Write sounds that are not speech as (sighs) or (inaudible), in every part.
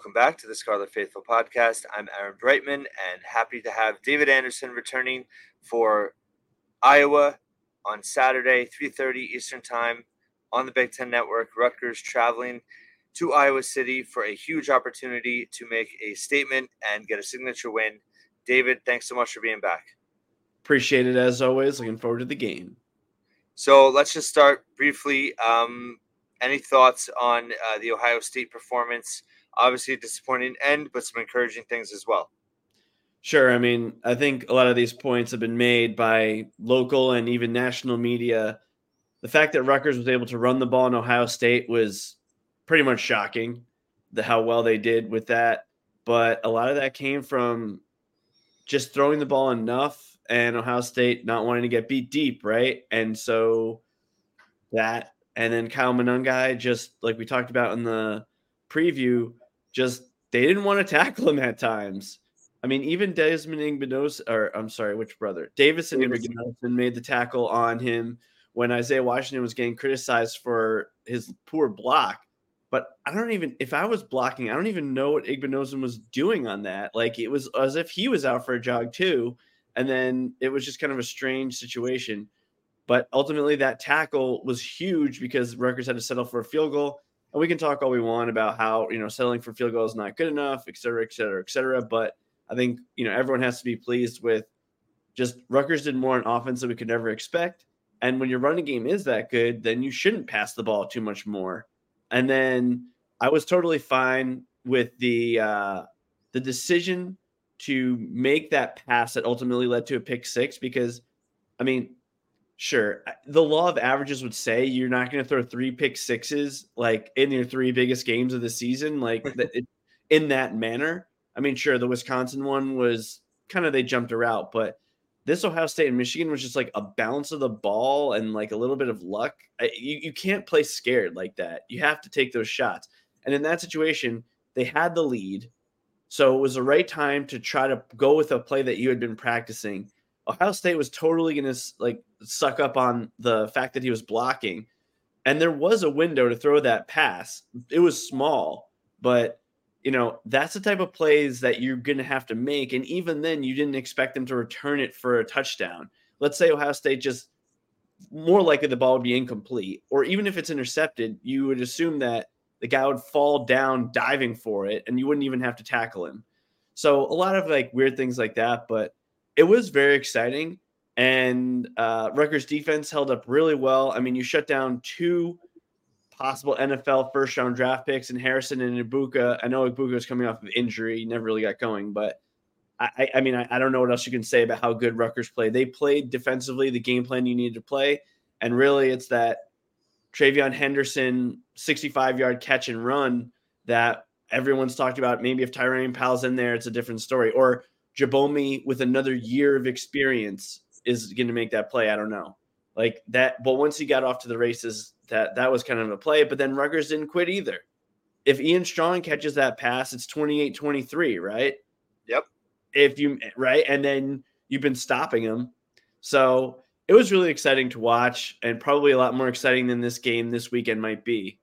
Welcome back to the Scarlet Faithful podcast. I'm Aaron Breitman and happy to have David Anderson returning for Iowa on Saturday, 3:30 Eastern Time on the Big 10 Network. Rutgers traveling to Iowa City for a huge opportunity to make a statement and get a signature win. David, thanks so much for being back. Appreciate it as always. Looking forward to the game. So let's just start briefly. Um, any thoughts on uh, the Ohio State performance? Obviously, a disappointing end, but some encouraging things as well. Sure. I mean, I think a lot of these points have been made by local and even national media. The fact that Rutgers was able to run the ball in Ohio State was pretty much shocking, the how well they did with that. But a lot of that came from just throwing the ball enough and Ohio State not wanting to get beat deep, right? And so that and then Kyle Monangai, just like we talked about in the preview, just they didn't want to tackle him at times. I mean, even Desmond Igbinosun, or I'm sorry, which brother? Davison Igbinosun made the tackle on him when Isaiah Washington was getting criticized for his poor block. But I don't even, if I was blocking, I don't even know what Igbinosun was doing on that. Like it was as if he was out for a jog too. And then it was just kind of a strange situation. But ultimately, that tackle was huge because Rutgers had to settle for a field goal. And we can talk all we want about how, you know, settling for field goal is not good enough, et cetera, et cetera, et cetera. But I think, you know, everyone has to be pleased with just Rutgers did more on offense than we could never expect. And when your running game is that good, then you shouldn't pass the ball too much more. And then I was totally fine with the uh, the decision to make that pass that ultimately led to a pick six because, I mean, Sure. The law of averages would say you're not going to throw three pick sixes like in your three biggest games of the season, like (laughs) in that manner. I mean, sure, the Wisconsin one was kind of they jumped a route, but this Ohio State and Michigan was just like a bounce of the ball and like a little bit of luck. You, you can't play scared like that. You have to take those shots. And in that situation, they had the lead. So it was the right time to try to go with a play that you had been practicing Ohio State was totally going to like suck up on the fact that he was blocking. And there was a window to throw that pass. It was small, but you know, that's the type of plays that you're going to have to make. And even then, you didn't expect them to return it for a touchdown. Let's say Ohio State just more likely the ball would be incomplete, or even if it's intercepted, you would assume that the guy would fall down diving for it and you wouldn't even have to tackle him. So, a lot of like weird things like that. But it was very exciting. And uh, Rutgers defense held up really well. I mean, you shut down two possible NFL first round draft picks in Harrison and Egbuka. I know Egbuka was coming off of injury, never really got going, but I, I mean, I, I, don't know what else you can say about how good Rutgers played. They played defensively, the game plan you needed to play. And really, it's that TreVeyon Henderson 65 yard catch and run that everyone's talked about. Maybe if Tyreem Powell's in there, it's a different story. Or Djabome with another year of experience is going to make that play. I don't know. Like that, but once he got off to the races, that that was kind of a play. But then Rutgers didn't quit either. If Ian Strong catches that pass, it's 28-23, right? Yep. If you right, and then you've been stopping him. So it was really exciting to watch, and probably a lot more exciting than this game this weekend might be.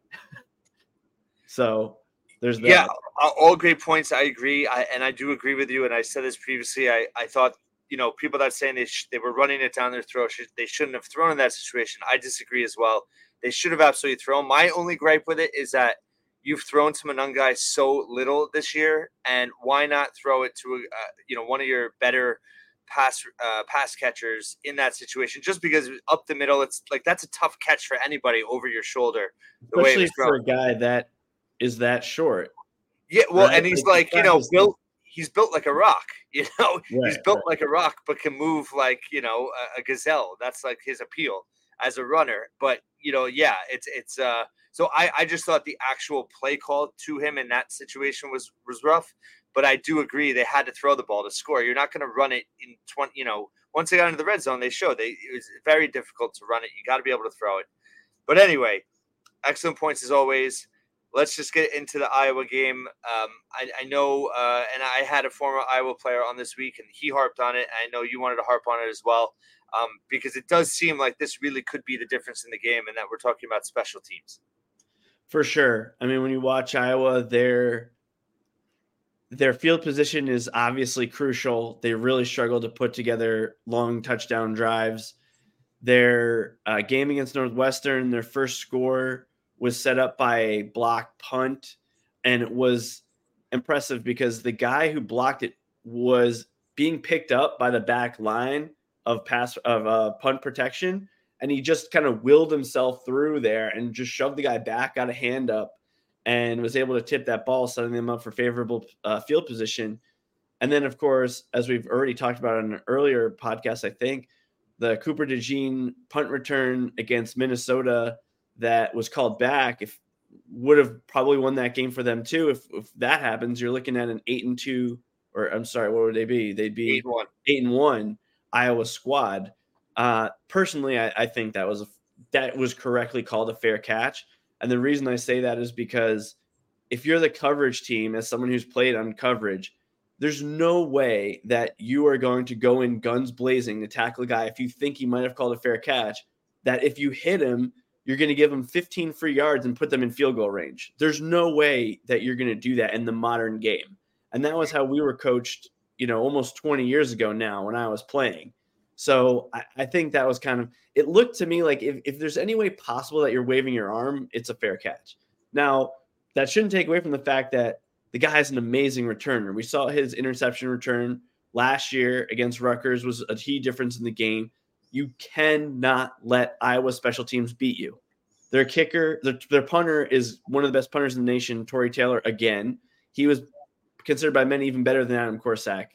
(laughs) so there's that. Yeah, all great points. I agree, I, and I do agree with you. And I said this previously. I, I thought you know people that saying they sh- they were running it down their throat, sh- they shouldn't have thrown in that situation. I disagree as well. They should have absolutely thrown. My only gripe with it is that you've thrown to Monangai so little this year, and why not throw it to uh, you know one of your better pass uh, pass catchers in that situation? Just because up the middle, it's like that's a tough catch for anybody over your shoulder. The Especially for a guy that is that short. Yeah, well, right? and he's like, like you know, built. He's built like a rock. (laughs) You know, right, he's built right. like a rock, but can move like you know a, a, gazelle. That's like his appeal as a runner. But you know, yeah, it's it's. uh So I I just thought the actual play call to him in that situation was was rough. But I do agree they had to throw the ball to score. You're not going to run it in twenty. You know, once they got into the red zone, they showed they it was very difficult to run it. You got to be able to throw it. But anyway, excellent points as always let's just get into the Iowa game. Um, I, I, know, uh, and I had a former Iowa player on this week, and he harped on it. I know you wanted to harp on it as well, um, because it does seem like this really could be the difference in the game, and that we're talking about special teams. For sure. I mean, when you watch Iowa, they're their field position is obviously crucial. They really struggle to put together long touchdown drives. Their uh, game against Northwestern, their first score was set up by a block punt, and it was impressive because the guy who blocked it was being picked up by the back line of pass of uh, punt protection, and he just kind of willed himself through there and just shoved the guy back, got a hand up, and was able to tip that ball, setting them up for favorable uh, field position. And then, of course, as we've already talked about on an earlier podcast, I think the Cooper DeJean punt return against Minnesota that was called back, if would have probably won that game for them too. If, if that happens, you're looking at an eight and two, or I'm sorry, what would they be? They'd be eight and one, eight and one Iowa squad. Uh, personally, I, I think that was a, that was correctly called a fair catch. And the reason I say that is because if you're the coverage team, as someone who's played on coverage, there's no way that you are going to go in guns blazing to tackle a guy if you think he might have called a fair catch. That if you hit him, you're going to give them 15 free yards and put them in field goal range. There's no way that you're going to do that in the modern game. And that was how we were coached, you know, almost 20 years ago now when I was playing. So I, I, think that was kind of it looked to me like if, if there's any way possible that you're waving your arm, it's a fair catch. Now, that shouldn't take away from the fact that the guy is an amazing returner. We saw his interception return last year against Rutgers was a key difference in the game. You cannot let Iowa special teams beat you. Their kicker, their, their punter is one of the best punters in the nation, Tory Taylor. Again, he was considered by many even better than Adam Korsak,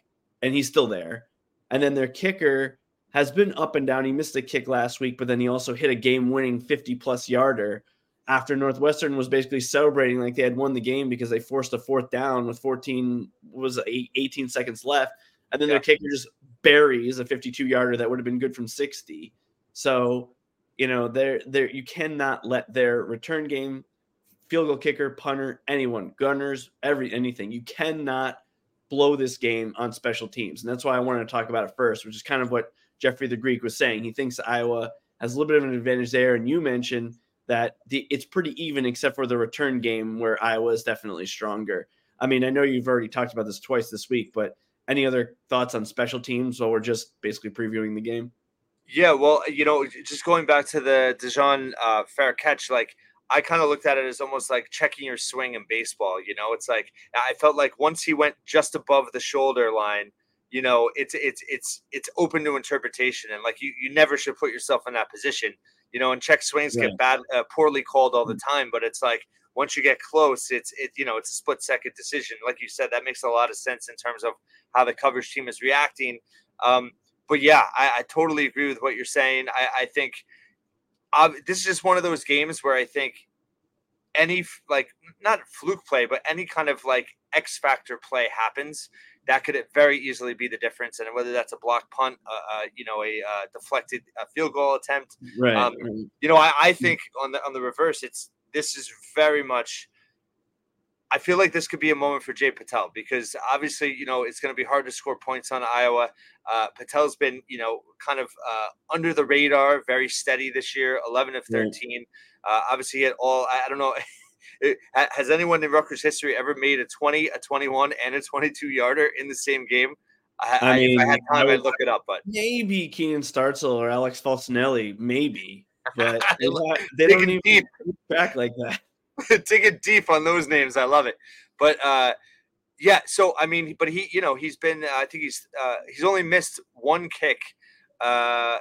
and he's still there. And then their kicker has been up and down. He missed a kick last week, but then he also hit a game winning 50 plus yarder after Northwestern was basically celebrating like they had won the game because they forced a fourth down with 14 was 18 seconds left. And then yeah. their kicker just buries a 52 yarder that would have been good from 60. So, you know, there there you cannot let their return game, field goal kicker, punter, anyone, gunners, every anything. You cannot blow this game on special teams. And that's why I wanted to talk about it first, which is kind of what Jeffrey the Greek was saying. He thinks Iowa has a little bit of an advantage there. And you mentioned that the, it's pretty even, except for the return game where Iowa is definitely stronger. I mean, I know you've already talked about this twice this week, but any other thoughts on special teams while we're just basically previewing the game? Yeah, well, you know, just going back to the DeJean uh, fair catch, like I kind of looked at it as almost like checking your swing in baseball. You know, it's like I felt like once he went just above the shoulder line, you know it's it's it's it's open to interpretation and like you you never should put yourself in that position you know and check swings get bad uh, poorly called all the mm. time but it's like once you get close it's it you know it's a split second decision like you said that makes a lot of sense in terms of how the coverage team is reacting um but yeah i, I totally agree with what you're saying i i think uh, this is just one of those games where i think any like not fluke play but any kind of like x factor play happens that could very easily be the difference. And whether that's a block punt, uh, uh, you know, a uh, deflected uh, field goal attempt, right, um, right. You know, I, I, think on the on the reverse, it's this is very much. I feel like this could be a moment for Jai Patel because obviously, you know, it's going to be hard to score points on Iowa. Uh, Patel's been, you know, kind of uh, under the radar, very steady this year, 11 of 13. Right. obviously, he had all, I, I don't know. (laughs) has anyone in Rutgers history ever made a 20, a 21, and a 22 yarder in the same game? I, I mean, if I had time, I would look it up, but maybe Keenan Startzel or Alex Falsinelli, maybe, but (laughs) they, not, they don't even deep. back like that. (laughs) Dig it deep on those names. I love it. But uh, yeah, so I mean, but he, you know, he's been. Uh, I think he's uh, he's only missed one kick. Uh,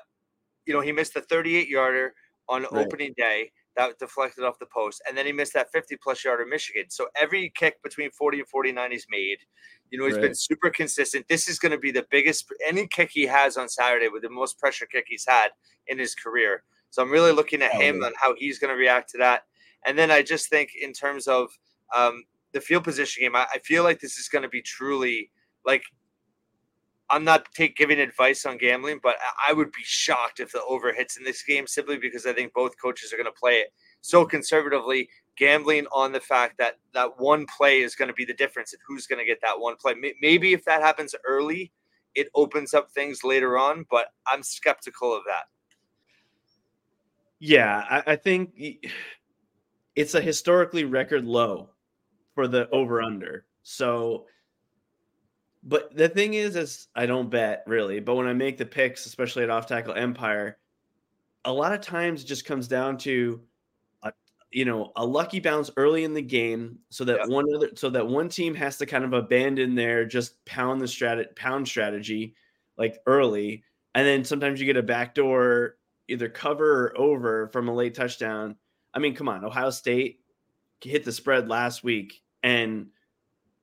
you know, he missed the 38 yarder on right. opening day that deflected off the post, and then he missed that 50 plus yarder Michigan. So every kick between 40 and 49 he's made. You know, he's right. been super consistent. This is going to be the biggest any kick he has on Saturday with the most pressure kick he's had in his career. So I'm really looking at him and how he's going to react to that. And then I just think in terms of um, the field position game, I, I feel like this is going to be truly like I'm not take, giving advice on gambling, but I would be shocked if the over hits in this game simply because I think both coaches are going to play it so conservatively, gambling on the fact that that one play is going to be the difference and who's going to get that one play. Maybe if that happens early, it opens up things later on, but I'm skeptical of that. Yeah, I, I think (sighs) it's a historically record low for the over under. So but the thing is, is I don't bet really, but when I make the picks, especially at off tackle empire, a lot of times it just comes down to a you know a lucky bounce early in the game, so that yep. one other so that one team has to kind of abandon their just pound the strat pound strategy like early, and then sometimes you get a backdoor either cover or over from a late touchdown. I mean, come on, Ohio State hit the spread last week and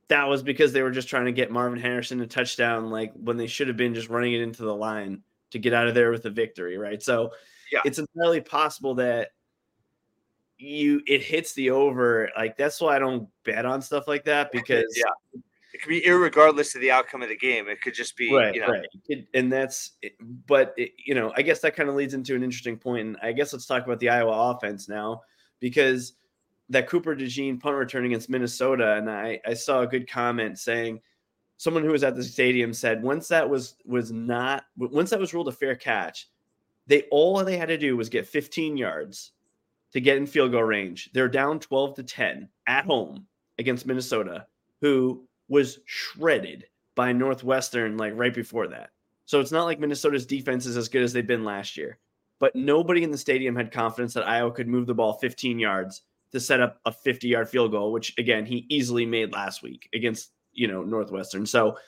that was because they were just trying to get Marvin Harrison a touchdown, like when they should have been just running it into the line to get out of there with a victory, right? So yeah. it's entirely possible that you it hits the over. Like that's why I don't bet on stuff like that because yeah. It could be regardless of the outcome of the game. It could just be, right, you know. right. It, and that's, but it, you know, I guess that kind of leads into an interesting point. And I guess let's talk about the Iowa offense now, because that Cooper DeJean punt return against Minnesota, and I, I saw a good comment saying someone who was at the stadium said once that was was not once that was ruled a fair catch, they all they had to do was get 15 yards to get in field goal range. They're down 12 to 10 at home against Minnesota, who was shredded by Northwestern like right before that. So it's not like Minnesota's defense is as good as they've been last year. But nobody in the stadium had confidence that Iowa could move the ball 15 yards to set up a 50 yard field goal, which again he easily made last week against you know Northwestern. So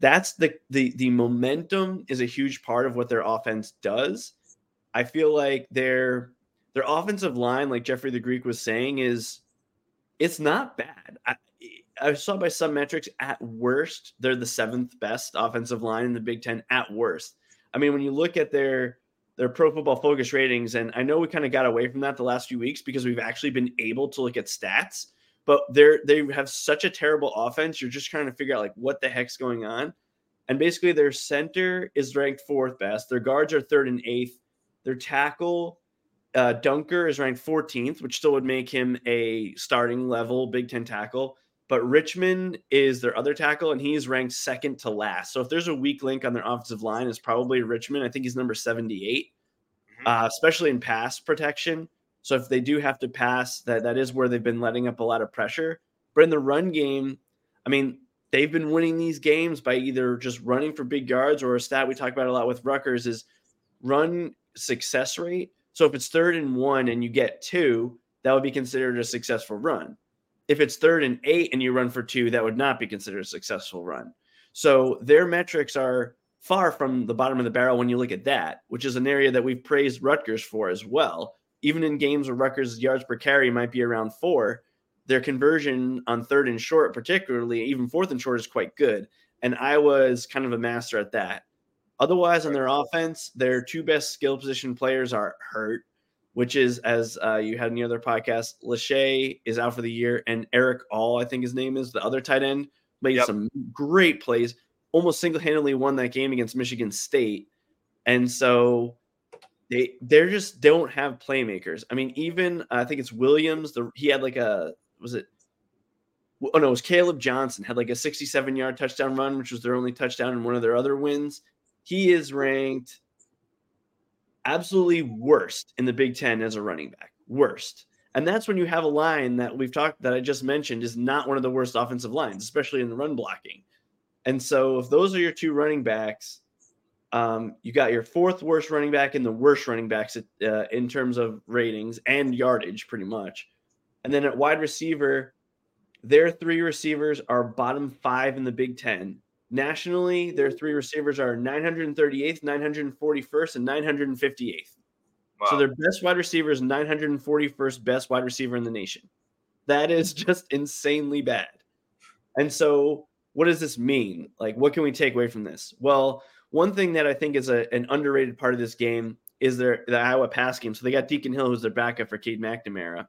that's the the the momentum is a huge part of what their offense does. I feel like their their offensive line, like Jeffrey the Greek was saying, is it's not bad. I, I saw by some metrics at worst they're the seventh best offensive line in the Big Ten at worst. I mean, when you look at their their pro football focus ratings. And I know we kind of got away from that the last few weeks because we've actually been able to look at stats, but they're they have such a terrible offense. You're just trying to figure out like what the heck's going on. And basically their center is ranked fourth best. Their guards are third and eighth. Their tackle uh, Dunker is ranked 14th, which still would make him a starting level Big Ten tackle. But Richman is their other tackle, and he's ranked second to last. So if there's a weak link on their offensive line, it's probably Richman. I think he's number 78, mm-hmm. uh, especially in pass protection. So if they do have to pass, that that is where they've been letting up a lot of pressure. But in the run game, I mean, they've been winning these games by either just running for big yards or a stat we talk about a lot with Rutgers is run success rate. So if it's third and one and you get two, that would be considered a successful run. If it's third and eight and you run for two, that would not be considered a successful run. So their metrics are far from the bottom of the barrel when you look at that, which is an area that we've praised Rutgers for as well. Even in games where Rutgers' yards per carry might be around four, their conversion on third and short, particularly even fourth and short, is quite good. And Iowa is kind of a master at that. Otherwise, on their offense, their two best skill position players are hurt which is as uh, you had in the other podcast, Lachey is out for the year, and Erick All, I think his name is the other tight end, made yep. some great plays, almost single handedly won that game against Michigan State, and so they they just don't have playmakers. I mean, even uh, I think it's Williams. The he had like a was it. Oh no, it was Kaleb Johnson had like a 67 yard touchdown run, which was their only touchdown in one of their other wins. He is ranked absolutely worst in the Big Ten as a running back. Worst. And that's when you have a line that we've talked that I just mentioned is not one of the worst offensive lines, especially in the run blocking. And so if those are your two running backs, um, you got your fourth worst running back and the worst running backs uh, in terms of ratings and yardage, pretty much. And then at wide receiver, their three receivers are bottom five in the Big Ten. Nationally, their three receivers are 938th, 941st, and 958th. Wow. So their best wide receiver is 941st best wide receiver in the nation. That is (laughs) just insanely bad. And so, what does this mean? Like, what can we take away from this? Well, one thing that I think is a, an underrated part of this game is their the Iowa pass game. So they got Deacon Hill, who's their backup for Cade McNamara.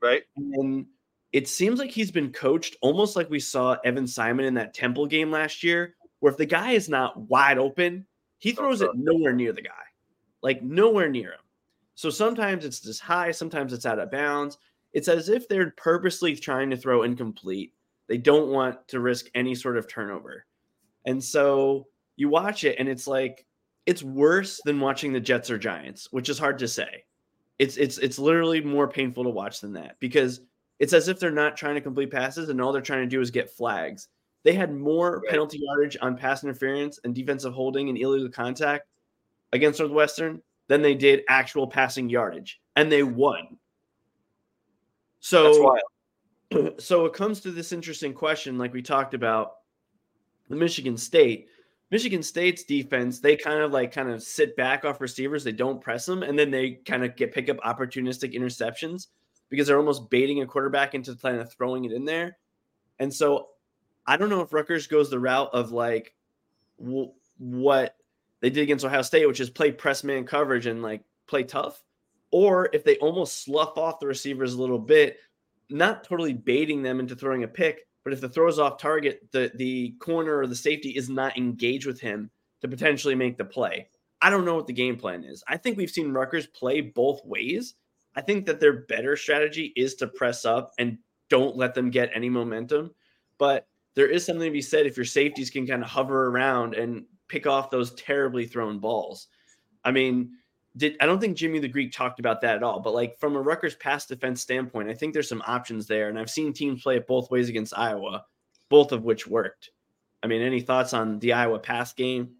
Right. And it seems like he's been coached almost like we saw Evan Simon in that Temple game last year, where if the guy is not wide open, he throws it nowhere near the guy, like nowhere near him. So sometimes it's just high, sometimes it's out of bounds. It's as if they're purposely trying to throw incomplete. They don't want to risk any sort of turnover. And so you watch it and it's like it's worse than watching the Jets or Giants, which is hard to say. It's it's it's literally more painful to watch than that because it's as if they're not trying to complete passes and all they're trying to do is get flags. They had more right. penalty yardage on pass interference and defensive holding and illegal contact against Northwestern than they did actual passing yardage, and they won. So, (clears throat) so it comes to this interesting question, like we talked about, the Michigan State. Michigan State's defense, they kind of like kind of sit back off receivers. They don't press them, and then they kind of get pick up opportunistic interceptions because they're almost baiting a quarterback into kind of throwing it in there. And so I don't know if Rutgers goes the route of like w- what they did against Ohio State, which is play press man coverage and like play tough, or if they almost slough off the receivers a little bit, not totally baiting them into throwing a pick, but if the throws off target, the the corner or the safety is not engaged with him to potentially make the play. I don't know what the game plan is. I think we've seen Rutgers play both ways. I think that their better strategy is to press up and don't let them get any momentum. But there is something to be said if your safeties can kind of hover around and pick off those terribly thrown balls. I mean, did I don't think Jimmy the Greek talked about that at all, but like from a Rutgers pass defense standpoint, I think there's some options there. And I've seen teams play it both ways against Iowa, both of which worked. I mean, any thoughts on the Iowa pass game?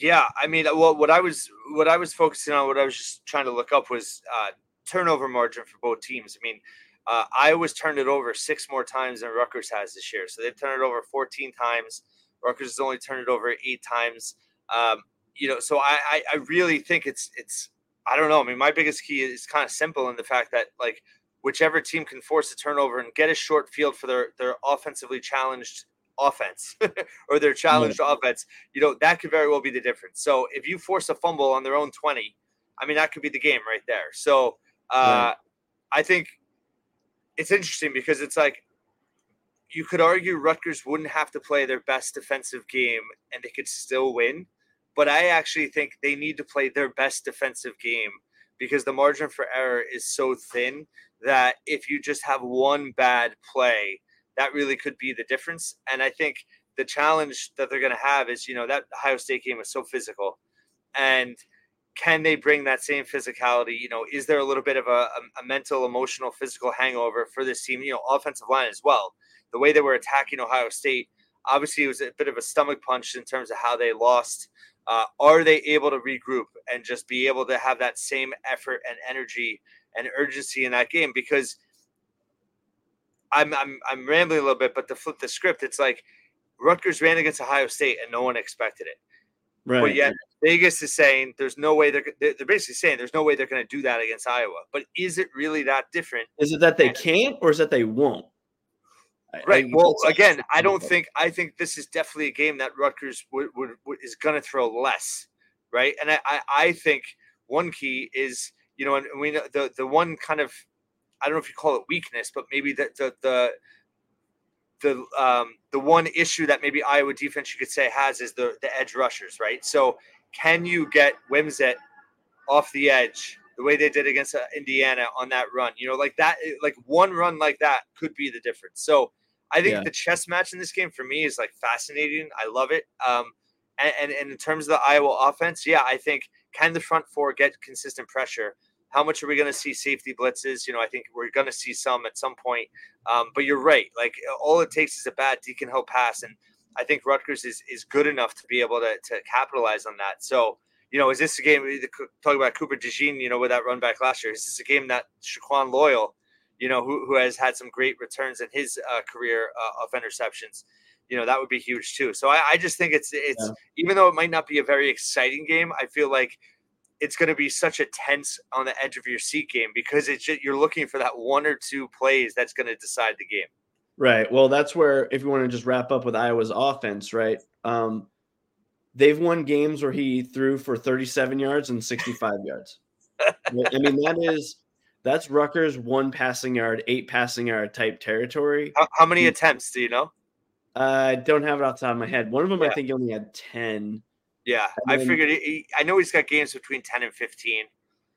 Yeah, I mean, well, what I was what I was focusing on, what I was just trying to look up was uh, turnover margin for both teams. I mean, uh, Iowa's turned it over six more times than Rutgers has this year, so they've turned it over 14 times. Rutgers has only turned it over eight times. Um, you know, so I, I, I really think it's it's I don't know. I mean, my biggest key is kind of simple in the fact that like whichever team can force a turnover and get a short field for their their offensively challenged offense (laughs) or their challenged yeah. offense, you know, that could very well be the difference. So if you force a fumble on their own 20, I mean, that could be the game right there. So uh, I think it's interesting because it's like you could argue Rutgers wouldn't have to play their best defensive game and they could still win. But I actually think they need to play their best defensive game because the margin for error is so thin that if you just have one bad play, that really could be the difference. And I think the challenge that they're going to have is, you know, that Ohio State game was so physical. And can they bring that same physicality? You know, is there a little bit of a, a, mental, emotional, physical hangover for this team? You know, offensive line as well. The way they were attacking Ohio State, obviously, it was a bit of a stomach punch in terms of how they lost. Uh, are they able to regroup and just be able to have that same effort and energy and urgency in that game? Because I'm I'm I'm rambling a little bit, but to flip the script, it's like Rutgers ran against Ohio State and no one expected it. Right. But yet Vegas is saying there's no way they're they're basically saying there's no way they're going to do that against Iowa. But is it really that different? Is it that they can't or is that they won't? Right. I, well, again, I don't think I think this is definitely a game that Rutgers would, would, would is going to throw less, right? And I, I, I think one key is you know, and we know the the one kind of I don't know if you call it weakness, but maybe the the the the um, the one issue that maybe Iowa defense you could say has is the the edge rushers, right? So can you get Wimsatt off the edge the way they did against uh, Indiana on that run? You know, like that, like one run like that could be the difference. So I think yeah. the chess match in this game for me is like fascinating. I love it. Um, and, and, and in terms of the Iowa offense, yeah, I think can the front four get consistent pressure? How much are we going to see safety blitzes? You know, I think we're going to see some at some point. Um, but you're right. Like all it takes is a bad Deacon Hill pass, and I think Rutgers is is good enough to be able to to capitalize on that. So you know, is this a game? Talking about Cooper DeJean, you know, with that run back last year, is this a game that Shaquan Loyal, you know, who, who has had some great returns in his uh, career uh, of interceptions, you know, that would be huge too. So I, I just think it's it's yeah. even though it might not be a very exciting game, I feel like it's going to be such a tense on the edge of your seat game because it's just, you're looking for that one or two plays that's going to decide the game. Right. Well, that's where if you want to just wrap up with Iowa's offense, right? Um, they've won games where he threw for 37 yards and 65 yards. (laughs) I mean, that is that's Rutgers one passing yard, eight passing yard type territory. How, how many attempts do you know? I don't have it off the top of my head. One of them, yeah. I think, he only had 10. Yeah, I figured. He, I know he's got games between ten and fifteen.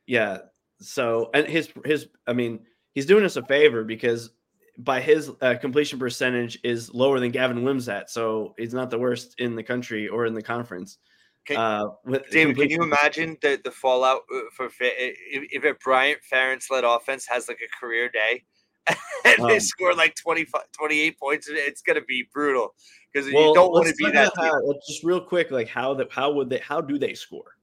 Yeah. So, and his his, I mean, he's doing us a favor because by his uh, completion percentage is lower than Gavin Wimsatt, so he's not the worst in the country or in the conference. Can, uh, with David, can you imagine the the fallout uh, for if, if a Brian Ferentz led offense has like a career day? (laughs) and um, they score like 25, 28 points. It's going to be brutal because well, you don't want to be that. How, just real quick, like how that how would they how do they score?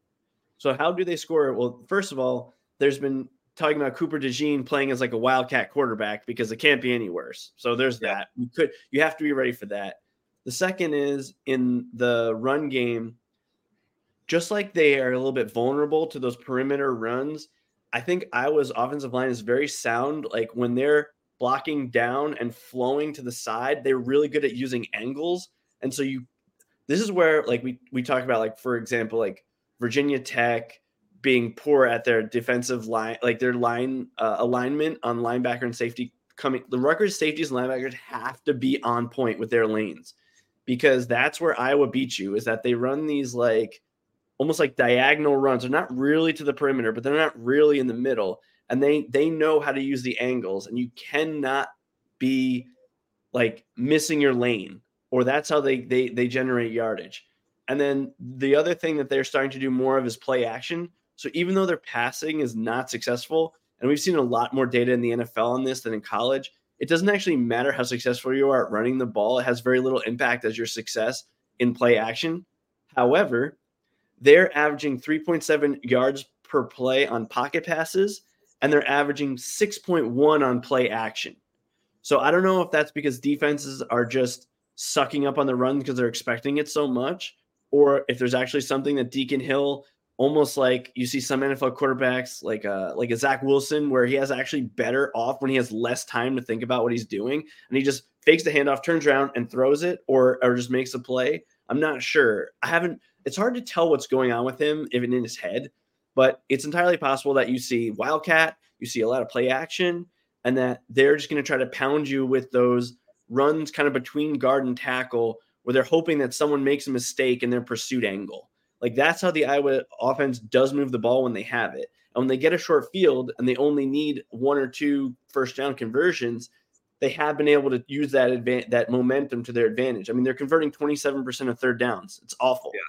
So how do they score? Well, first of all, there's been talking about Cooper DeJean playing as like a wildcat quarterback because it can't be any worse. So there's yeah. that. You could you have to be ready for that. The second is in the run game, just like they are a little bit vulnerable to those perimeter runs. I think Iowa's offensive line is very sound. Like when they're blocking down and flowing to the side, they're really good at using angles. And so you this is where like we we talk about like for example like Virginia Tech being poor at their defensive line like their line uh, alignment on linebacker and safety coming the Rutgers safeties and linebackers have to be on point with their lanes because that's where Iowa beats you is that they run these like almost like diagonal runs. They're not really to the perimeter, but they're not really in the middle. And they they know how to use the angles, and you cannot be like missing your lane, or that's how they they they generate yardage. And then the other thing that they're starting to do more of is play action. So even though their passing is not successful, and we've seen a lot more data in the NFL on this than in college, it doesn't actually matter how successful you are at running the ball. It has very little impact as your success in play action. However, they're averaging 3.7 yards per play on pocket passes, and they're averaging 6.1 on play action. So I don't know if that's because defenses are just sucking up on the run because they're expecting it so much, or if there's actually something that Deacon Hill almost like you see some NFL quarterbacks like uh like a Zach Wilson where he has actually better off when he has less time to think about what he's doing and he just fakes the handoff, turns around and throws it or or just makes a play. I'm not sure. I haven't it's hard to tell what's going on with him, even in his head. But it's entirely possible that you see Wildcat, you see a lot of play action, and that they're just going to try to pound you with those runs kind of between guard and tackle where they're hoping that someone makes a mistake in their pursuit angle. Like that's how the Iowa offense does move the ball when they have it. And when they get a short field and they only need one or two first down conversions, they have been able to use that advan- that momentum to their advantage. I mean, they're converting 27% of third downs. It's awful. Yeah.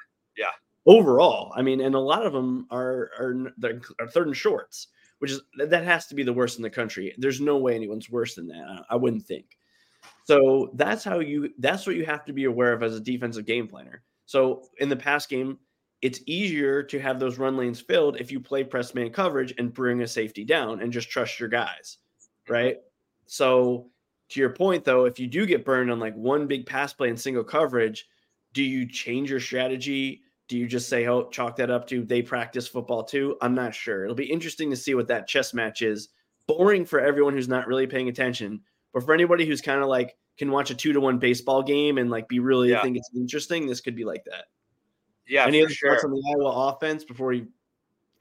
Overall, I mean, and a lot of them are are, are third and shorts, which is that has to be the worst in the country. There's no way anyone's worse than that. I wouldn't think. So that's how you that's what you have to be aware of as a defensive game planner. So in the past game, it's easier to have those run lanes filled if you play press man coverage and bring a safety down and just trust your guys, mm-hmm. right? So to your point though, if you do get burned on like one big pass play and single coverage, do you change your strategy? Do you just say, oh, chalk that up to they practice football too? I'm not sure. It'll be interesting to see what that chess match is. Boring for everyone who's not really paying attention, but for anybody who's kind of like can watch a two to one baseball game and like be really yeah. think it's interesting, this could be like that. Yeah. Any other sure. thoughts on the Iowa offense before we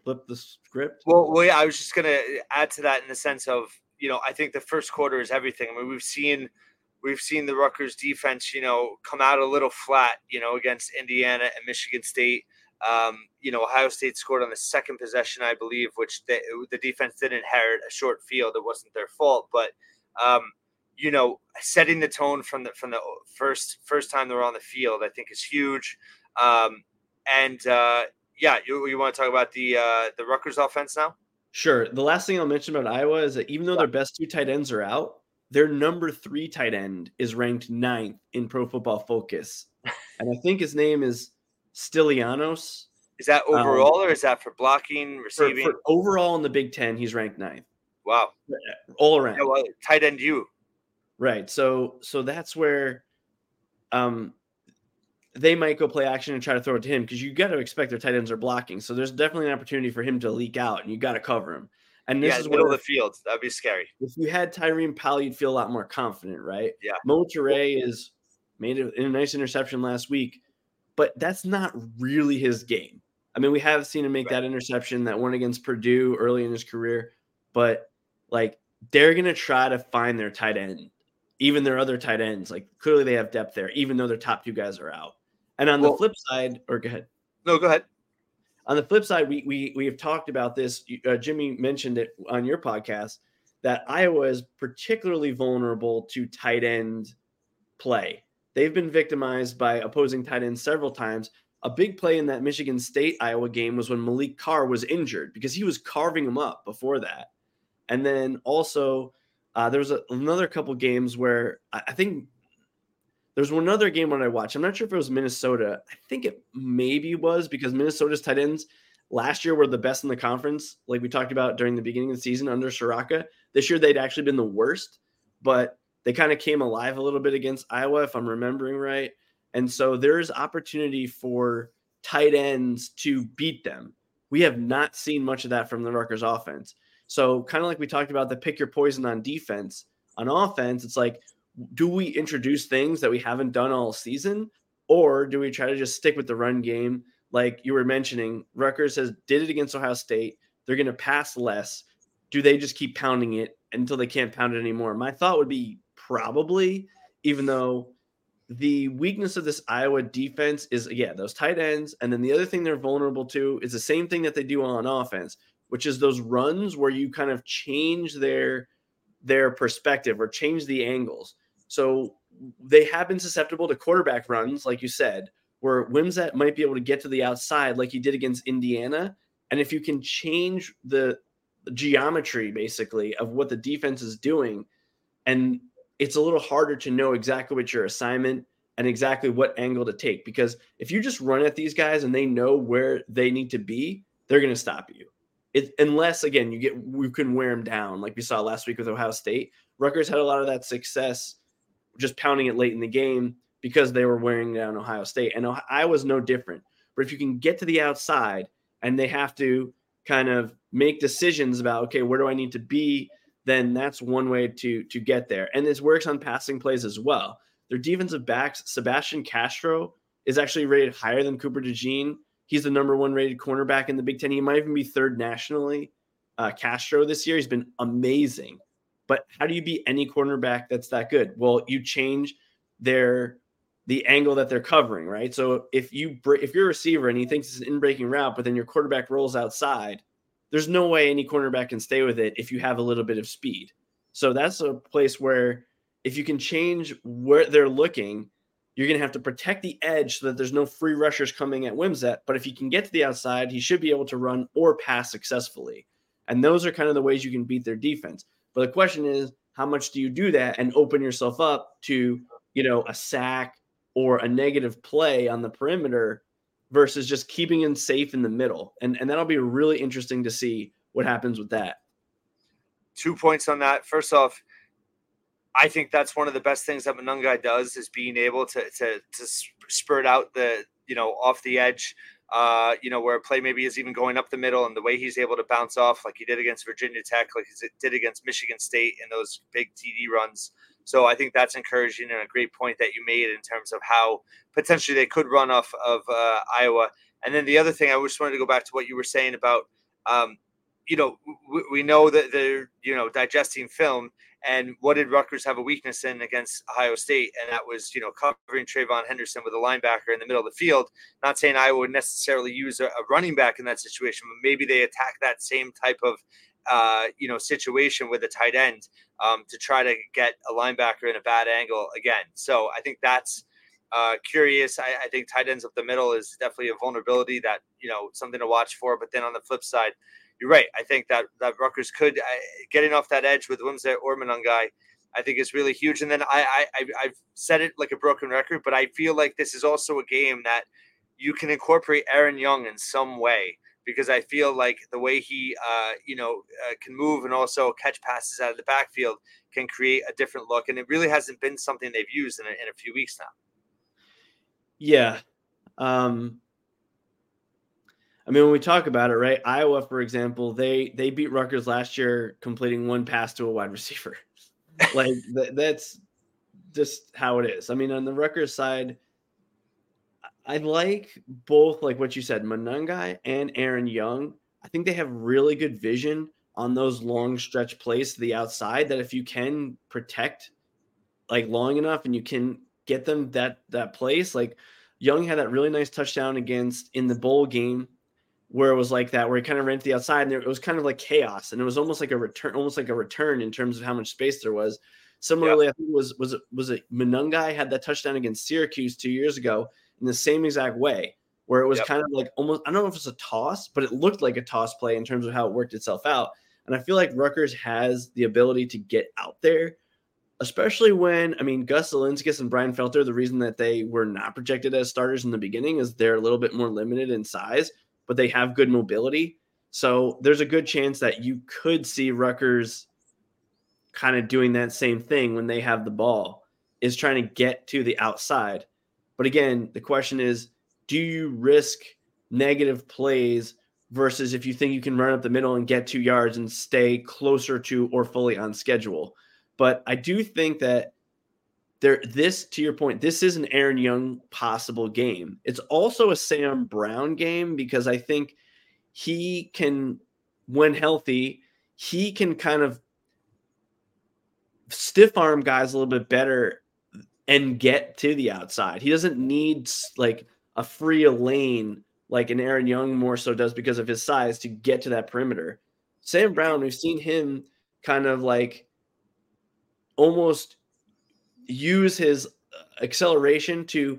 flip the script? Well, well, yeah, I was just gonna uh, add to that in the sense of you know I think the first quarter is everything. I mean, we've seen we've seen the Rutgers defense, you know, come out a little flat, you know, against Indiana and Michigan State. Um, you know, Ohio State scored on the second possession, I believe, which they, the defense did inherit a short field. It wasn't their fault, but um, you know, setting the tone from the from the first first time they were on the field, I think is huge. Um, and uh, yeah, you, you want to talk about the uh, the Rutgers offense now? Sure. The last thing I'll mention about Iowa is that even though their best two tight ends are out, their number three tight end is ranked ninth in Pro Football Focus, and I think his name is Stilianos. Is that um, overall, um, or is that for blocking, receiving? For, for overall in the Big Ten, he's ranked ninth. Wow, all around. Yeah, well, tight end you. Right. So, so that's where, um, they might go play action and try to throw it to him because you got to expect their tight ends are blocking. So there's definitely an opportunity for him to leak out, and you got to cover him. And this yeah, is middle where, of the field. That'd be scary. If you had Tyreem Powell, you'd feel a lot more confident, right? Yeah. Mo Toure is made a, a nice interception last week, but that's not really his game. I mean, we have seen him make right. that interception, that one against Purdue early in his career, but like they're gonna try to find their tight end, even their other tight ends. Like clearly they have depth there, even though their top two guys are out. And on well, the flip side, or go ahead. No, go ahead. On the flip side, we we we have talked about this. Uh, Jimmy mentioned it on your podcast that Iowa is particularly vulnerable to tight end play. They've been victimized by opposing tight ends several times. A big play in that Michigan State Iowa game was when Maliq Carr was injured because he was carving him up before that. And then also Uh, there was a, another couple games where I, I think there's one other game when I watched. I'm not sure if it was Minnesota. I think it maybe was because Minnesota's tight ends last year were the best in the conference, like we talked about during the beginning of the season under Ciarrocca. This year they'd actually been the worst, but they kind of came alive a little bit against Iowa, if I'm remembering right. And so there's opportunity for tight ends to beat them. We have not seen much of that from the Rutgers offense. So, kind of like we talked about the pick your poison on defense, on offense, it's like, do we introduce things that we haven't done all season? Or do we try to just stick with the run game? Like you were mentioning, Rutgers has did it against Ohio State. They're going to pass less. Do they just keep pounding it until they can't pound it anymore? My thought would be probably, even though the weakness of this Iowa defense is yeah, those tight ends. And then the other thing they're vulnerable to is the same thing that they do on offense, which is those runs where you kind of change their their perspective or change the angles. So they have been susceptible to quarterback runs, like you said, where Wimsatt might be able to get to the outside like he did against Indiana. And if you can change the geometry basically of what the defense is doing, and it's a little harder to know exactly what your assignment and exactly what angle to take because if you just run at these guys and they know where they need to be, they're going to stop you. It, unless again you get we can wear them down like we saw last week with Ohio State. Rutgers had a lot of that success just pounding it late in the game because they were wearing down Ohio State, and I was no different. But if you can get to the outside and they have to kind of make decisions about okay, where do I need to be? Then that's one way to to get there, and this works on passing plays as well. Their defensive backs, Sebastian Castro, is actually rated higher than Cooper DeJean He's the number one rated cornerback in the Big Ten. He might even be third nationally. Uh, Castro this year, he's been amazing. But how do you beat any cornerback that's that good? Well, you change their the angle that they're covering, right? So if you if you're a receiver and he thinks it's an in breaking route, but then your quarterback rolls outside, there's no way any cornerback can stay with it if you have a little bit of speed. So that's a place where if you can change where they're looking you're going to have to protect the edge so that there's no free rushers coming at Wimsatt. But if he can get to the outside, he should be able to run or pass successfully. And those are kind of the ways you can beat their defense. But the question is, how much do you do that and open yourself up to, you know, a sack or a negative play on the perimeter versus just keeping him safe in the middle? And and that'll be really interesting to see what happens with that. Two points on that. First off, I think that's one of the best things that Monangai does is being able to to to spurt out the you know off the edge, uh, you know where play maybe is even going up the middle, and the way he's able to bounce off like he did against Virginia Tech, like he did against Michigan State in those big TD runs. So I think that's encouraging and a great point that you made in terms of how potentially they could run off of uh, Iowa. And then the other thing I just wanted to go back to what you were saying about, um, you know, we, we know that they're you know digesting film and what did Rutgers have a weakness in against Ohio State? And that was, you know, covering TreVeyon Henderson with a linebacker in the middle of the field. Not saying Iowa would necessarily use a, a running back in that situation, but maybe they attack that same type of, uh, you know, situation with a tight end um, to try to get a linebacker in a bad angle again. So I think that's uh, curious. I, I think tight ends up the middle is definitely a vulnerability that, you know, something to watch for. But then on the flip side, you're right. I think that that Rutgers could uh, getting off that edge with Wimsatt or Monangai, I think is really huge. And then I, I I've said it like a broken record, but I feel like this is also a game that you can incorporate Aaron Young in some way because I feel like the way he uh, you know uh, can move and also catch passes out of the backfield can create a different look. And it really hasn't been something they've used in a, in a few weeks now. Yeah. Um, I mean, when we talk about it, right? Iowa, for example, they they beat Rutgers last year, completing one pass to a wide receiver. (laughs) like th- that's just how it is. I mean, on the Rutgers side, I like both, like what you said, Monangai and Aaron Young. I think they have really good vision on those long stretch plays to the outside. That if you can protect like long enough and you can get them that that place, like Young had that really nice touchdown against in the bowl game where it was like that, where he kind of ran to the outside and there, it was kind of like chaos, and it was almost like a return, almost like a return in terms of how much space there was. Similarly, I think it was was it was it Monangai had that touchdown against Syracuse two years ago in the same exact way, where it was yep. kind of like almost I don't know if it's a toss, but it looked like a toss play in terms of how it worked itself out. And I feel like Rutgers has the ability to get out there, especially when, I mean, Gus Zilinskas and Brian Felter, the reason that they were not projected as starters in the beginning is they're a little bit more limited in size, but they have good mobility. So there's a good chance that you could see Rutgers kind of doing that same thing when they have the ball, is trying to get to the outside. But again, the question is do you risk negative plays versus if you think you can run up the middle and get two yards and stay closer to or fully on schedule? But I do think that there this to your point this is an aaron young possible game it's also a sam mm-hmm. brown game because i think he can when healthy he can kind of stiff arm guys a little bit better and get to the outside. He doesn't need like a free lane like an Aaron Young more so does because of his size to get to that perimeter. Sam Brown, we've seen him kind of like almost use his acceleration to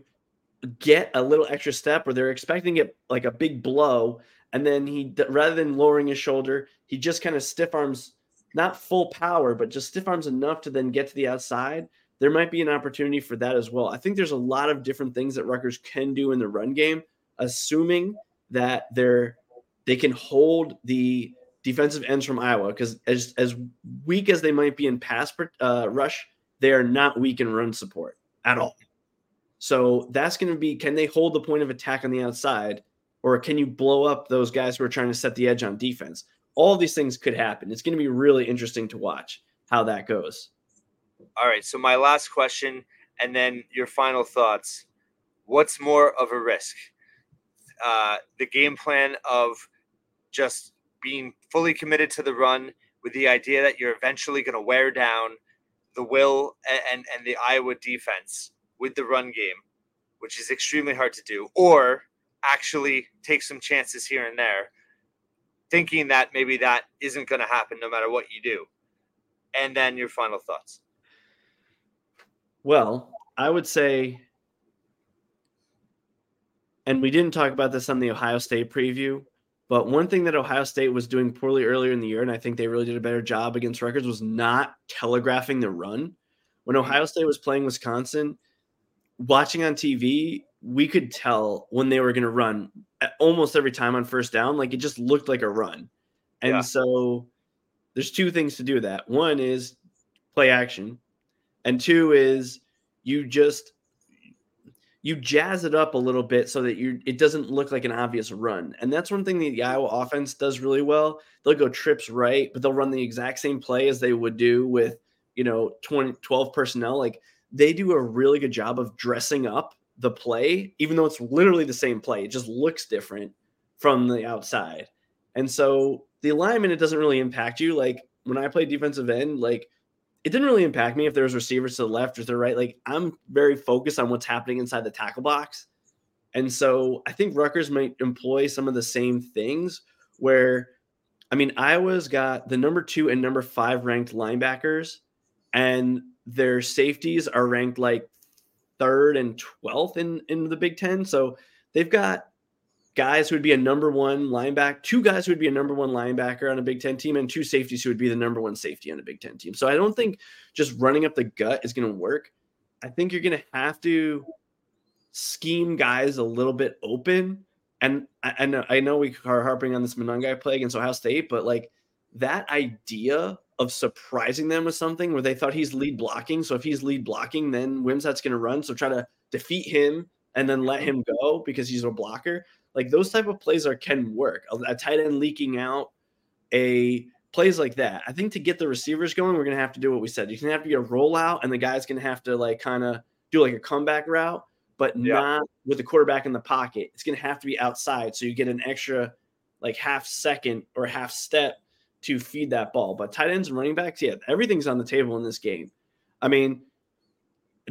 get a little extra step where they're expecting it like a big blow and then he rather than lowering his shoulder he just kind of stiff arms not full power, but just stiff arms enough to then get to the outside, there might be an opportunity for that as well. I think there's a lot of different things that Rutgers can do in the run game, assuming that they're they can hold the defensive ends from Iowa because as as weak as they might be in pass uh, rush, they are not weak in run support at all. So that's going to be can they hold the point of attack on the outside, or can you blow up those guys who are trying to set the edge on defense? all these things could happen. It's going to be really interesting to watch how that goes. All right. So, my last question, and then your final thoughts. What's more of a risk? Uh, the game plan of just being fully committed to the run with the idea that you're eventually going to wear down the will and, and, the Iowa defense with the run game, which is extremely hard to do, or actually take some chances here and there thinking that maybe that isn't going to happen no matter what you do. And then your final thoughts. Well, I would say, and we didn't talk about this on the Ohio State preview, but one thing that Ohio State was doing poorly earlier in the year, and I think they really did a better job against Rutgers, was not telegraphing the run. When mm-hmm. Ohio State was playing Wisconsin, watching on TV, we could tell when they were going to run almost every time on first down. Like it just looked like a run. And yeah. so there's two things to do that. One is play action, and two is you just you jazz it up a little bit so that you it doesn't look like an obvious run. And that's one thing that the Iowa offense does really well. They'll go trips right, but they'll run the exact same play as they would do with, you know, 20 12 personnel. Like they do a really good job of dressing up the play, even though it's literally the same play. It just looks different from the outside. And so the alignment, it doesn't really impact you. Like when I play defensive end, like it didn't really impact me if there was receivers to the left or to the right. Like I'm very focused on what's happening inside the tackle box. And so I think Rutgers might employ some of the same things where, I mean, Iowa's got the number two and number five ranked linebackers, and their safeties are ranked like third and 12th in, in the Big Ten. So they've got guys who would be a number one linebacker, two guys who would be a number one linebacker on a Big Ten team, and two safeties who would be the number one safety on a Big Ten team. So I don't think just running up the gut is going to work. I think you're going to have to scheme guys a little bit open. And I, I know I know we are harping on this Monangai play against Ohio State, but like that idea of surprising them with something where they thought he's lead blocking. So if he's lead blocking, then Wimsatt's going to run. So try to defeat him and then let him go because he's a blocker. Like those type of plays are can work. A, a tight end leaking out, a plays like that. I think to get the receivers going, we're going to have to do what we said. You're to have to get a rollout, and the guy's going to have to like kind of do like a comeback route, but yeah. not with the quarterback in the pocket. It's going to have to be outside, so you get an extra like half second or half step to feed that ball. But tight ends and running backs, yeah, everything's on the table in this game. I mean,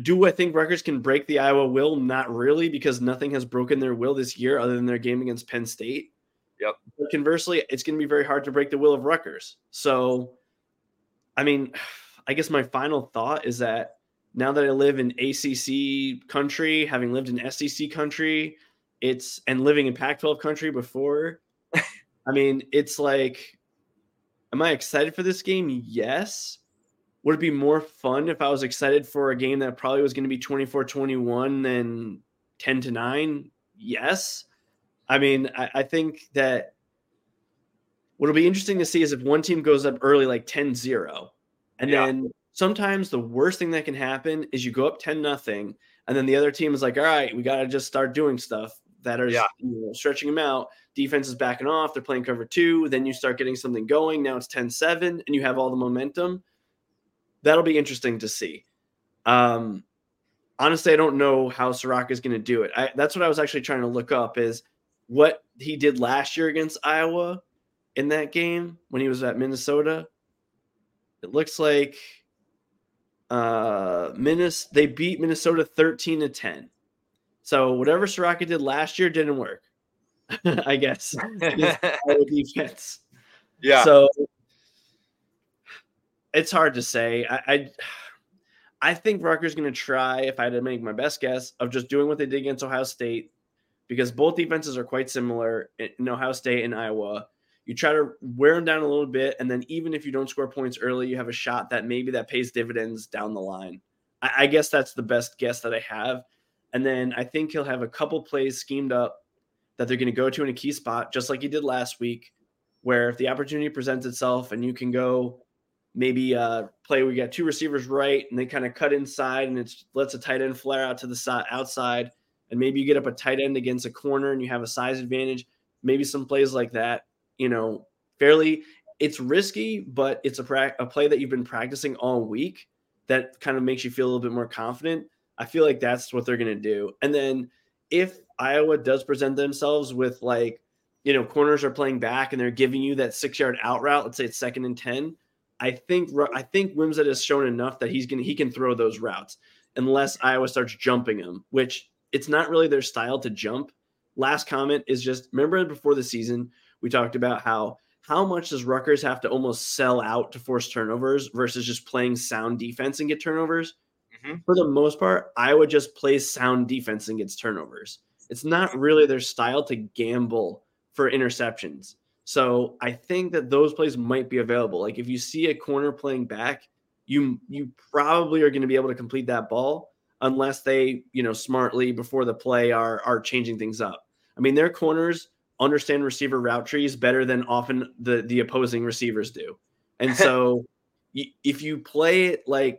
do I think Rutgers can break the Iowa will? Not really, because nothing has broken their will this year other than their game against Penn State. Yep. But conversely, it's going to be very hard to break the will of Rutgers. So, I mean, I guess my final thought is that now that I live in ACC country, having lived in SEC country, it's and living in Pac 12 country before, (laughs) I mean, it's like Am I excited for this game? Yes. Would it be more fun if I was excited for a game that probably was going to be 24 21 than 10 to 9? Yes. I mean, I, I think that what'll be interesting to see is if one team goes up early, like 10 0, and yeah. then sometimes the worst thing that can happen is you go up 10 nothing, and then the other team is like, all right, we got to just start doing stuff that are yeah. you know, stretching them out. Defense is backing off. They're playing cover two. Then you start getting something going. Now it's 10 7, and you have all the momentum. That'll be interesting to see. Um, honestly, I don't know how Ciarrocca is going to do it. I, that's what I was actually trying to look up is what he did last year against Iowa in that game when he was at Minnesota. It looks like uh Minnes they beat Minnesota 13 to 10. So whatever Ciarrocca did last year didn't work. (laughs) I guess. (laughs) defense. Yeah. So it's hard to say. I I, I think Rutgers going to try, if I had to make my best guess, of just doing what they did against Ohio State, because both defenses are quite similar in Ohio State and Iowa. You try to wear them down a little bit, and then even if you don't score points early, you have a shot that maybe that pays dividends down the line. I, I guess that's the best guess that I have. And then I think he'll have a couple plays schemed up that they're going to go to in a key spot, just like he did last week, where if the opportunity presents itself and you can go maybe uh, play we got two receivers right and they kind of cut inside and it lets a tight end flare out to the side outside. And maybe you get up a tight end against a corner and you have a size advantage. Maybe some plays like that you know fairly it's risky but it's a, pra- a play that you've been practicing all week that kind of makes you feel a little bit more confident. I feel like that's what they're going to do. And then if iowa does present themselves with like you know corners are playing back and they're giving you that six yard out route let's say it's second and 10 I think I think Wimsatt has shown enough that he's gonna he can throw those routes unless Iowa starts jumping him, which it's not really their style to jump. Last comment is just remember before the season we talked about how how much does Rutgers have to almost sell out to force turnovers versus just playing sound defense and get turnovers? Mm-hmm. For the most part, Iowa just plays sound defense and gets turnovers. It's not really their style to gamble for interceptions. So I think that those plays might be available. Like if you see a corner playing back, you you probably are going to be able to complete that ball unless they, you know, smartly before the play are are changing things up. I mean, their corners understand receiver route trees better than often the the opposing receivers do. And so (laughs) if you play it like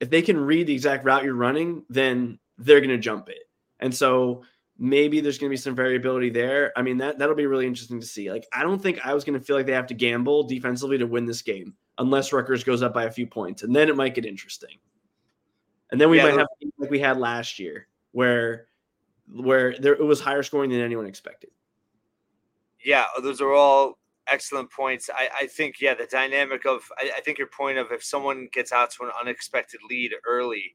if they can read the exact route you're running, then they're going to jump it. And so maybe there's going to be some variability there. I mean, that that'll be really interesting to see. Like, I don't think I was going to feel like they have to gamble defensively to win this game unless Rutgers goes up by a few points, and then it might get interesting. And then we yeah, might have like we had last year, where where there it was higher scoring than anyone expected. Yeah, those are all excellent points. I, I think yeah, the dynamic of I, I think your point of if someone gets out to an unexpected lead early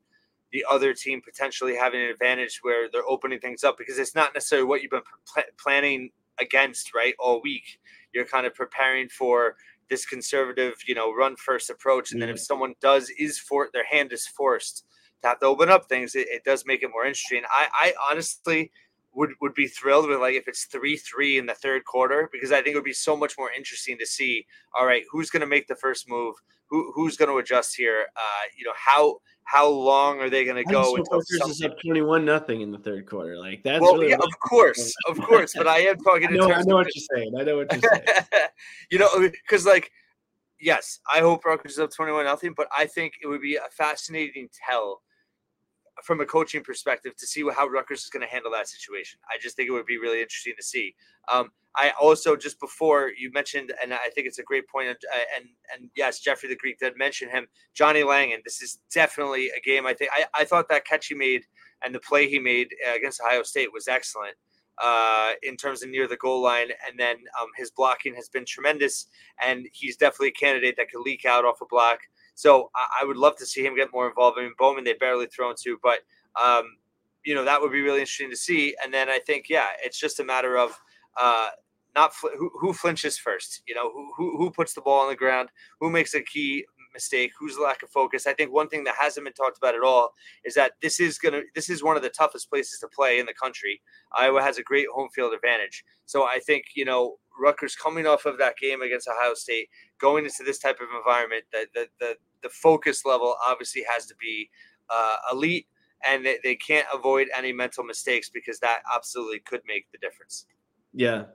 the other team potentially having an advantage where they're opening things up because it's not necessarily what you've been pl- planning against right all week. You're kind of preparing for this conservative you know run first approach and then if someone does is for their hand is forced to have to open up things it, it does make it more interesting. I i honestly would would be thrilled with like if it's three three in the third quarter because I think it would be so much more interesting to see. All right, who's going to make the first move? Who who's going to adjust here? Uh, you know how how long are they going to go until is up twenty one nothing in the third quarter? Like that's well, really yeah, of course, of course. But I am talking. (laughs) I know, I know what you're saying. I know what you're saying. (laughs) you know, because like, yes, I hope Rutgers is up twenty one nothing, but I think it would be a fascinating tell from a coaching perspective to see how Rutgers is going to handle that situation. I just think it would be really interesting to see. Um, I also just before you mentioned, and I think it's a great point, and and, and yes, Jeffrey the Greek did mention him, Johnny Langan. This is definitely a game. I think I, I thought that catch he made and the play he made uh, against Ohio State was excellent uh, in terms of near the goal line, and then um, his blocking has been tremendous, and he's definitely a candidate that could leak out off a block. So I, I would love to see him get more involved. I mean, Bowman they barely thrown to, but um, you know that would be really interesting to see. And then I think yeah, it's just a matter of uh, not fl- who, who flinches first. You know, who, who who puts the ball on the ground, who makes a key mistake, whose lack of focus. I think one thing that hasn't been talked about at all is that this is gonna this is one of the toughest places to play in the country. Iowa has a great home field advantage. So I think, you know, Rutgers coming off of that game against Ohio State, going into this type of environment, the the the, the focus level obviously has to be uh, elite and they, they can't avoid any mental mistakes because that absolutely could make the difference. Yeah.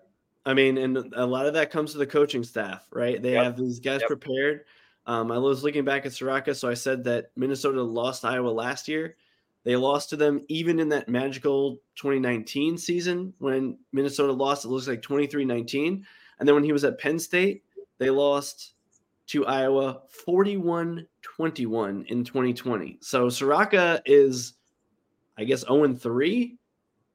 I mean, and a lot of that comes to the coaching staff, right? They yep. have these guys yep. prepared. Um, I was looking back at Ciarrocca, so I said that Minnesota lost Iowa last year. They lost to them even in that magical 2019 season when Minnesota lost, it looks like 23 19. And then when he was at Penn State, they lost to Iowa 41 21 in 2020. So Ciarrocca is, I guess, 0 3.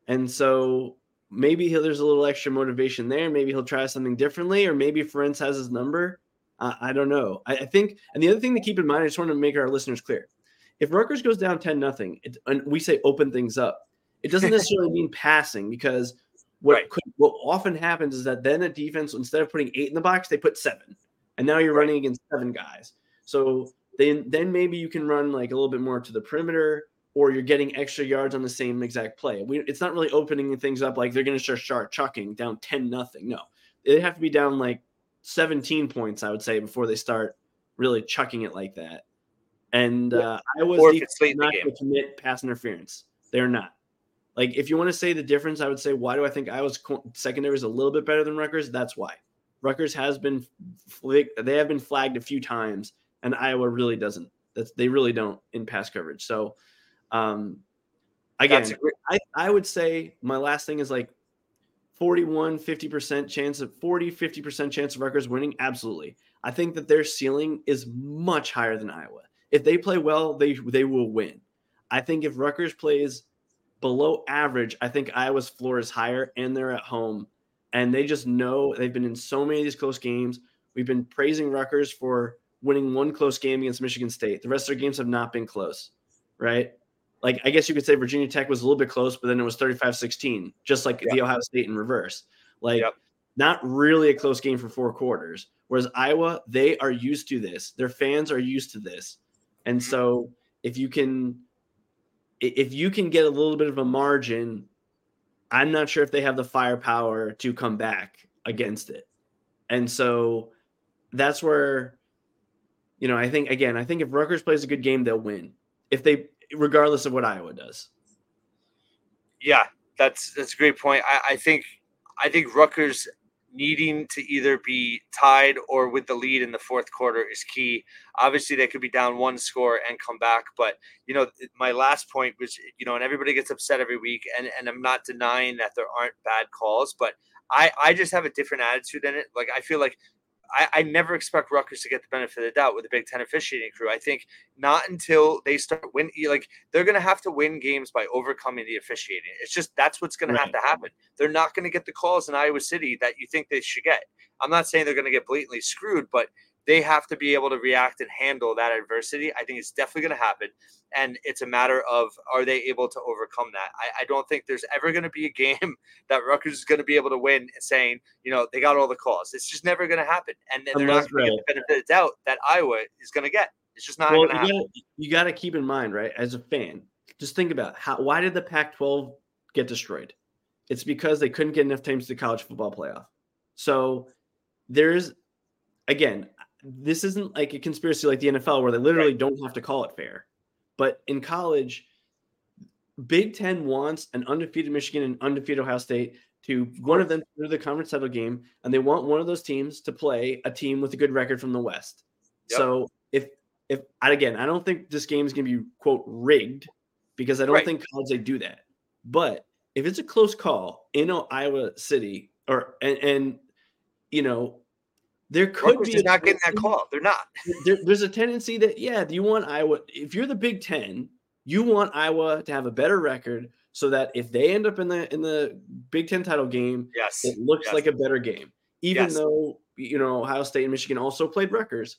And so maybe there's a little extra motivation there. Maybe he'll try something differently, or maybe Ferentz has his number. I don't know. I, I, think, and the other thing to keep in mind, I just want to make our listeners clear if Rutgers goes down 10 nothing, and we say open things up, it doesn't necessarily mean (laughs) passing because what right. could, what often happens is that then a defense instead of putting eight in the box, they put seven, and now you're right. running against seven guys. So then then maybe you can run like a little bit more to the perimeter, or you're getting extra yards on the same exact play. We, it's not really opening things up like they're going to start, start chucking down 10 nothing. No, they have to be down like 17 points, I would say, before they start really chucking it like that. And uh, Iowa's defense not to commit pass interference. They're not. Like, if you want to say the difference, I would say, why do I think Iowa's secondary is a little bit better than Rutgers? That's why. Rutgers has been, they have been flagged a few times, and Iowa really doesn't. That's they really don't in pass coverage. So, um, again, great- I, I would say my last thing is like 41, 50% chance of 40, 50% chance of Rutgers winning. Absolutely. I think that their ceiling is much higher than Iowa if they play well, they they will win. I think if Rutgers plays below average, I think Iowa's floor is higher and they're at home. And they just know they've been in so many of these close games. We've been praising Rutgers for winning one close game against Michigan State. The rest of their games have not been close, right? Like, I guess you could say Virginia Tech was a little bit close, but then it was 35 16, just like the Ohio State in reverse. Like, yep. not really a close game for four quarters. Whereas Iowa, they are used to this. Their fans are used to this. And so if you can if you can get a little bit of a margin, I'm not sure if they have the firepower to come back against it. And so that's where you know, I think again, I think if Rutgers plays a good game, they'll win. If they regardless of what Iowa does. Yeah, that's that's a great point. I, I think I think Rutgers needing to either be tied or with the lead in the fourth quarter is key. Obviously, they could be down one score and come back. But, you know, my last point was, you know, and everybody gets upset every week, and, and I'm not denying that there aren't bad calls, but I, I just have a different attitude in it. Like, I feel like I, I, never expect Rutgers to get the benefit of the doubt with the Big Ten officiating crew. I think not until they start win, like they're going to have to win games by overcoming the officiating. It's just that's what's going right. to have to happen. They're not going to get the calls in Iowa City that you think they should get. I'm not saying they're going to get blatantly screwed, but they have to be able to react and handle that adversity. I think it's definitely going to happen. And it's a matter of are they able to overcome that? I, I don't think there's ever going to be a game (laughs) that Rutgers is going to be able to win saying, you know, they got all the calls. It's just never going to happen. And then they're not going to get the benefit of doubt that Iowa is going to get. It's just not well, going to happen. You got to keep in mind, right, as a fan, just think about how why did the Pac 12 get destroyed? It's because they couldn't get enough teams to the college football playoff. So there's again, this isn't like a conspiracy like the NFL where they literally right. don't have to call it fair. But in college, Big Ten wants an undefeated Michigan and undefeated Ohio State to one of them to the conference title game, and they want one of those teams to play a team with a good record from the West. Yep. So if if again, I don't think this game is going to be quote rigged because I don't right. think college they do that. But if it's a close call in Iowa City or and, and you know there could Rutgers be not getting that call. They're not. There, there's a tendency that yeah, you want Iowa. If you're the Big Ten, you want Iowa to have a better record so that if they end up in the in the Big Ten title game, yes, it looks yes. like a better game. Even yes. though you know Ohio State and Michigan also played Rutgers.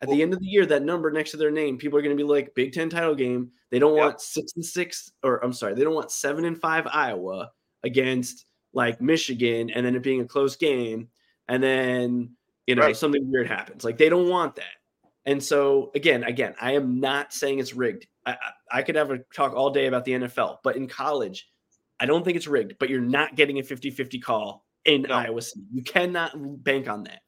At well, the end of the year, that number next to their name, people are going to be like Big Ten title game. They don't yep. want six and six, or I'm sorry, they don't want seven and five Iowa against like Michigan, and then it being a close game, and then you know, right. something weird happens. Like they don't want that. And so again, again, I am not saying it's rigged. I, I, I could have a talk all day about the NFL, but in college, I don't think it's rigged, but you're not getting a 50-50 call in no. Iowa City. You cannot bank on that.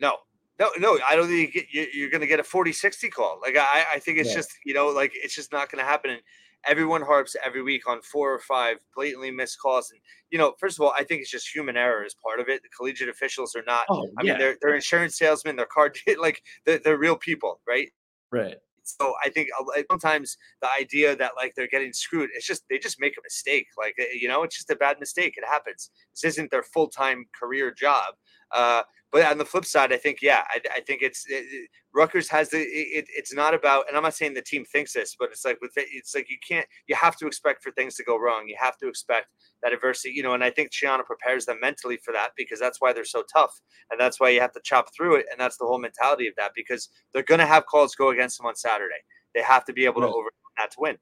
No, no, no, I don't think you are going to get a 40-60 call. Like I, I think it's yeah. just you know like it's just not going to happen. And everyone harps every week on four or five blatantly missed calls. And you know, first of all, I think it's just human error as part of it. The collegiate officials are not. Oh, I yeah. mean, they're they're insurance salesmen. They're card (laughs) like they're, they're real people, right? Right. So I think sometimes the idea that like they're getting screwed, it's just they just make a mistake. Like eh, you know, it's just a bad mistake. It happens. This isn't their full time career job. Uh, but on the flip side, I think yeah, I, I think it's it, it, Rutgers has the it, it's not about, and I'm not saying the team thinks this, but it's like with it's like you can't you have to expect for things to go wrong. You have to expect that adversity, you know. And I think Schiano prepares them mentally for that because that's why they're so tough, and that's why you have to chop through it, and that's the whole mentality of that because they're going to have calls go against them on Saturday. They have to be able right. to overcome that to win.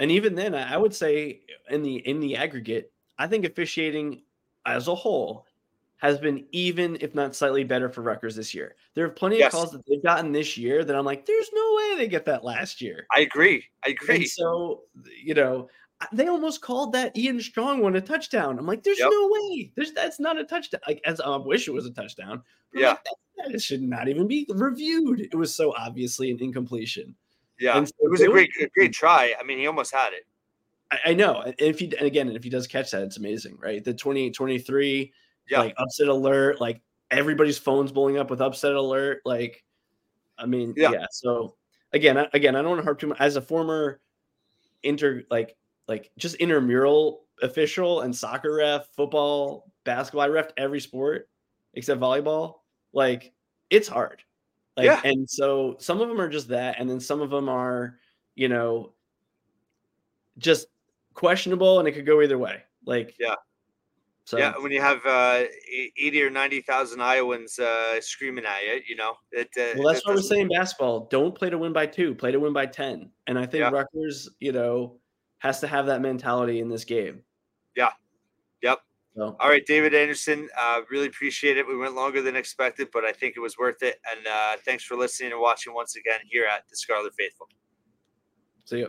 And even then, I would say in the in the aggregate, I think officiating as a whole has been even, if not slightly better for Rutgers this year. There are plenty yes. of calls that they've gotten this year that I'm like, there's no way they get that last year. I agree. I agree. And so, you know, they almost called that Ian Strong one a touchdown. I'm like, there's yep. no way. There's that's not a touchdown. Like, as I wish it was a touchdown. yeah, like, that, that, should not even be reviewed. It was so obviously an incompletion. Yeah, so it was a great, a great try. I mean, he almost had it. I, I know. And if he, and again, if he does catch that, it's amazing, right? The 28 23 yeah. like upset alert, like everybody's phones blowing up with upset alert. Like, I mean, yeah. yeah. So again, again, I don't want to harp too much. As a former inter, like, like just intramural official and soccer ref, football, basketball, I ref every sport except volleyball. Like, it's hard. Like, yeah. and so some of them are just that, and then some of them are, you know, just questionable, and it could go either way. Like, yeah, so yeah, when you have uh, eighty or ninety thousand Iowans uh, screaming at you, you know it. Uh, well, that's what we're saying. Basketball, don't play to win by two, play to win by ten. And I think yeah. Rutgers, you know, has to have that mentality in this game. Yeah. Yep. So. All right, David Anderson. Uh, really appreciate it. We went longer than expected, but I think it was worth it. And uh, thanks for listening and watching once again here at the Scarlet Faithful.